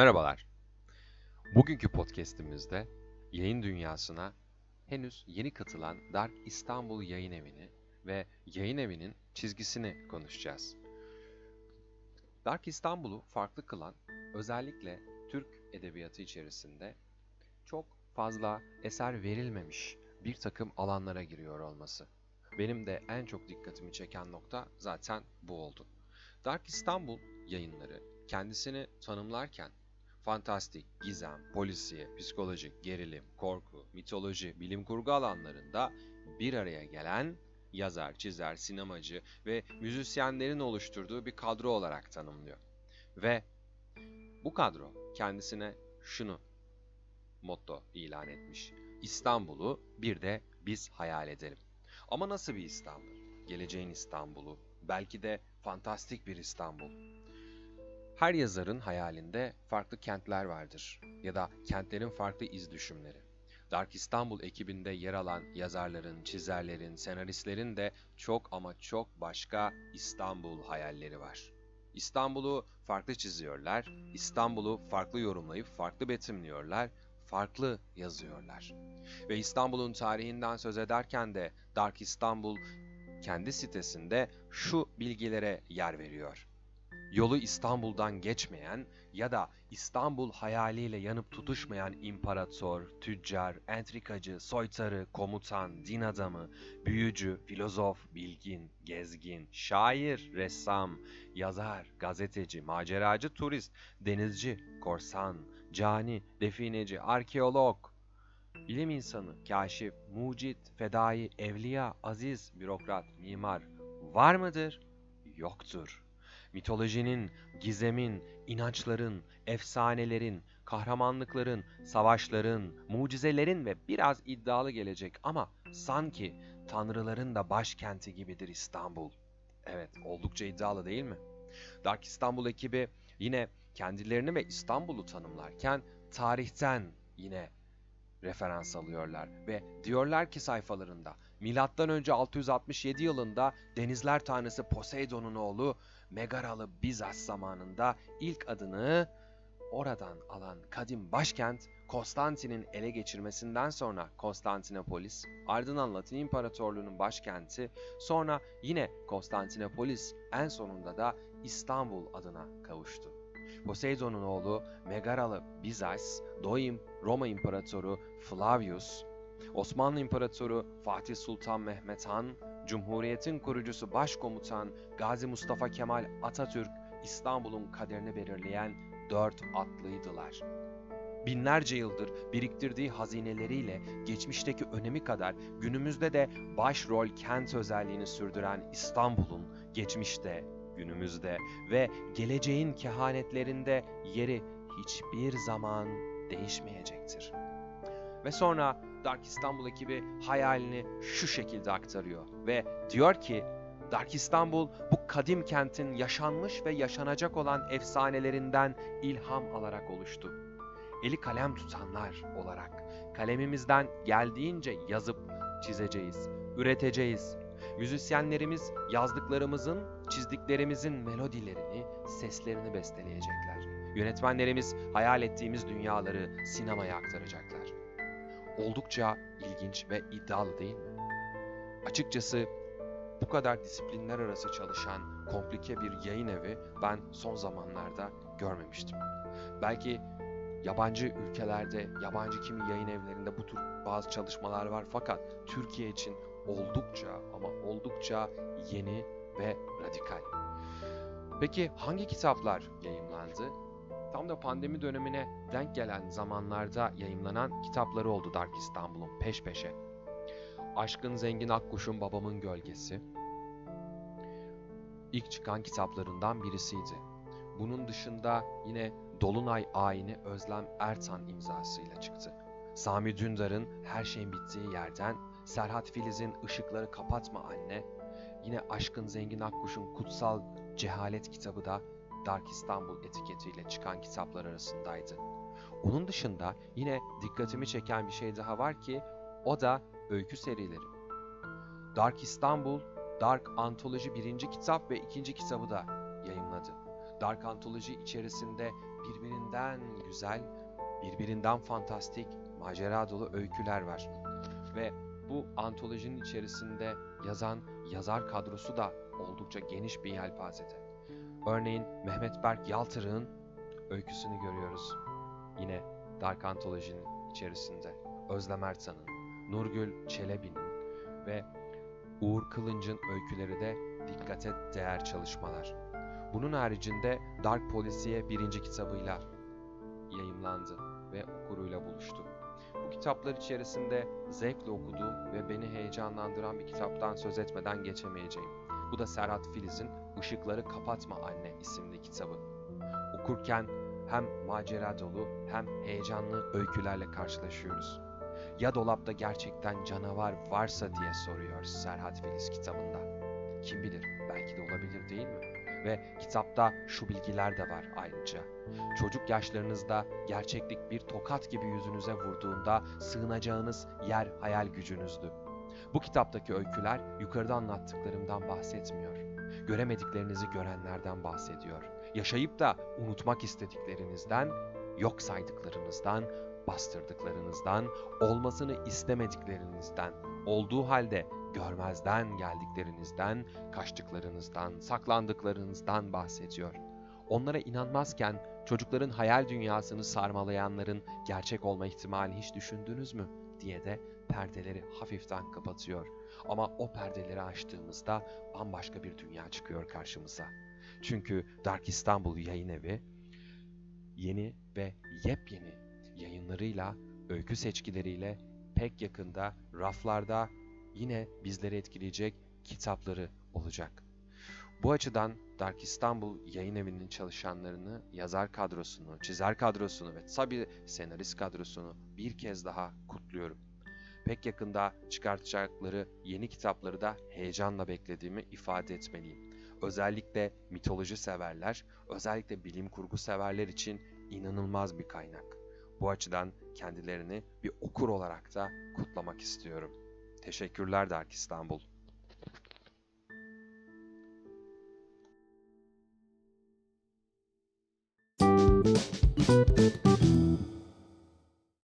Merhabalar. Bugünkü podcast'imizde yayın dünyasına henüz yeni katılan Dark İstanbul Yayın Evi'ni ve yayın evinin çizgisini konuşacağız. Dark İstanbul'u farklı kılan özellikle Türk edebiyatı içerisinde çok fazla eser verilmemiş bir takım alanlara giriyor olması. Benim de en çok dikkatimi çeken nokta zaten bu oldu. Dark İstanbul yayınları kendisini tanımlarken fantastik, gizem, polisiye, psikolojik, gerilim, korku, mitoloji, bilim kurgu alanlarında bir araya gelen yazar, çizer, sinemacı ve müzisyenlerin oluşturduğu bir kadro olarak tanımlıyor. Ve bu kadro kendisine şunu motto ilan etmiş. İstanbul'u bir de biz hayal edelim. Ama nasıl bir İstanbul? Geleceğin İstanbul'u, belki de fantastik bir İstanbul. Her yazarın hayalinde farklı kentler vardır ya da kentlerin farklı iz düşümleri. Dark İstanbul ekibinde yer alan yazarların, çizerlerin, senaristlerin de çok ama çok başka İstanbul hayalleri var. İstanbul'u farklı çiziyorlar, İstanbul'u farklı yorumlayıp farklı betimliyorlar, farklı yazıyorlar. Ve İstanbul'un tarihinden söz ederken de Dark İstanbul kendi sitesinde şu bilgilere yer veriyor yolu İstanbul'dan geçmeyen ya da İstanbul hayaliyle yanıp tutuşmayan imparator, tüccar, entrikacı, soytarı, komutan, din adamı, büyücü, filozof, bilgin, gezgin, şair, ressam, yazar, gazeteci, maceracı, turist, denizci, korsan, cani, defineci, arkeolog, bilim insanı, kaşif, mucit, fedai, evliya, aziz, bürokrat, mimar var mıdır? Yoktur mitolojinin, gizemin, inançların, efsanelerin, kahramanlıkların, savaşların, mucizelerin ve biraz iddialı gelecek ama sanki tanrıların da başkenti gibidir İstanbul. Evet, oldukça iddialı değil mi? Dark İstanbul ekibi yine kendilerini ve İstanbul'u tanımlarken tarihten yine referans alıyorlar ve diyorlar ki sayfalarında milattan önce 667 yılında denizler tanrısı Poseidon'un oğlu Megaralı Bizas zamanında ilk adını oradan alan kadim başkent Konstantin'in ele geçirmesinden sonra Konstantinopolis, ardından Latin İmparatorluğu'nun başkenti, sonra yine Konstantinopolis, en sonunda da İstanbul adına kavuştu. Poseidon'un oğlu Megaralı Bizas, Doim Roma İmparatoru Flavius, Osmanlı İmparatoru Fatih Sultan Mehmet Han, Cumhuriyetin kurucusu Başkomutan Gazi Mustafa Kemal Atatürk İstanbul'un kaderini belirleyen dört atlıydılar. Binlerce yıldır biriktirdiği hazineleriyle geçmişteki önemi kadar günümüzde de başrol kent özelliğini sürdüren İstanbul'un geçmişte, günümüzde ve geleceğin kehanetlerinde yeri hiçbir zaman değişmeyecektir. Ve sonra Dark İstanbul ekibi hayalini şu şekilde aktarıyor ve diyor ki Dark İstanbul bu kadim kentin yaşanmış ve yaşanacak olan efsanelerinden ilham alarak oluştu. Eli kalem tutanlar olarak kalemimizden geldiğince yazıp çizeceğiz, üreteceğiz. Müzisyenlerimiz yazdıklarımızın, çizdiklerimizin melodilerini, seslerini besteleyecekler. Yönetmenlerimiz hayal ettiğimiz dünyaları sinemaya aktaracaklar. Oldukça ilginç ve iddialı değil mi? Açıkçası bu kadar disiplinler arası çalışan komplike bir yayın evi ben son zamanlarda görmemiştim. Belki yabancı ülkelerde, yabancı kimi yayın evlerinde bu tür bazı çalışmalar var fakat Türkiye için oldukça ama oldukça yeni ve radikal. Peki hangi kitaplar yayımlandı? Tam da pandemi dönemine denk gelen zamanlarda yayımlanan kitapları oldu Dark İstanbul'un peş peşe. Aşkın Zengin Akkuş'un Babamın Gölgesi ilk çıkan kitaplarından birisiydi. Bunun dışında yine Dolunay Ayini Özlem Ertan imzasıyla çıktı. Sami Dündar'ın Her Şeyin Bittiği Yerden, Serhat Filiz'in Işıkları Kapatma Anne, yine Aşkın Zengin Akkuş'un Kutsal Cehalet kitabı da Dark İstanbul etiketiyle çıkan kitaplar arasındaydı. Onun dışında yine dikkatimi çeken bir şey daha var ki o da öykü serileri. Dark İstanbul, Dark Antoloji birinci kitap ve ikinci kitabı da yayınladı. Dark Anthology içerisinde birbirinden güzel, birbirinden fantastik, macera dolu öyküler var. Ve bu antolojinin içerisinde yazan yazar kadrosu da oldukça geniş bir yelpazede. Örneğin Mehmet Berk Yaltırık'ın öyküsünü görüyoruz. Yine Dark Anthology'nin içerisinde. Özlem Ertan'ın, Nurgül Çelebi'nin ve Uğur Kılınç'ın öyküleri de dikkate değer çalışmalar. Bunun haricinde Dark Polisiye birinci kitabıyla yayımlandı ve okuruyla buluştu. Bu kitaplar içerisinde zevkle okuduğum ve beni heyecanlandıran bir kitaptan söz etmeden geçemeyeceğim. Bu da Serhat Filiz'in Işıkları Kapatma Anne isimli kitabı. Okurken hem macera dolu hem heyecanlı öykülerle karşılaşıyoruz. Ya dolapta gerçekten canavar varsa diye soruyor Serhat Filiz kitabında. Kim bilir belki de olabilir değil mi? Ve kitapta şu bilgiler de var ayrıca. Çocuk yaşlarınızda gerçeklik bir tokat gibi yüzünüze vurduğunda sığınacağınız yer hayal gücünüzdü. Bu kitaptaki öyküler yukarıda anlattıklarımdan bahsetmiyor. Göremediklerinizi görenlerden bahsediyor. Yaşayıp da unutmak istediklerinizden, yok saydıklarınızdan, bastırdıklarınızdan, olmasını istemediklerinizden, olduğu halde görmezden geldiklerinizden, kaçtıklarınızdan, saklandıklarınızdan bahsediyor. Onlara inanmazken çocukların hayal dünyasını sarmalayanların gerçek olma ihtimalini hiç düşündünüz mü diye de perdeleri hafiften kapatıyor. Ama o perdeleri açtığımızda bambaşka bir dünya çıkıyor karşımıza. Çünkü Dark İstanbul Yayın Evi yeni ve yepyeni yayınlarıyla, öykü seçkileriyle pek yakında raflarda yine bizleri etkileyecek kitapları olacak. Bu açıdan Dark İstanbul yayın evinin çalışanlarını, yazar kadrosunu, çizer kadrosunu ve tabi senarist kadrosunu bir kez daha kutluyorum. Pek yakında çıkartacakları yeni kitapları da heyecanla beklediğimi ifade etmeliyim. Özellikle mitoloji severler, özellikle bilim kurgu severler için inanılmaz bir kaynak. Bu açıdan kendilerini bir okur olarak da kutlamak istiyorum. Teşekkürler Dark İstanbul. Müzik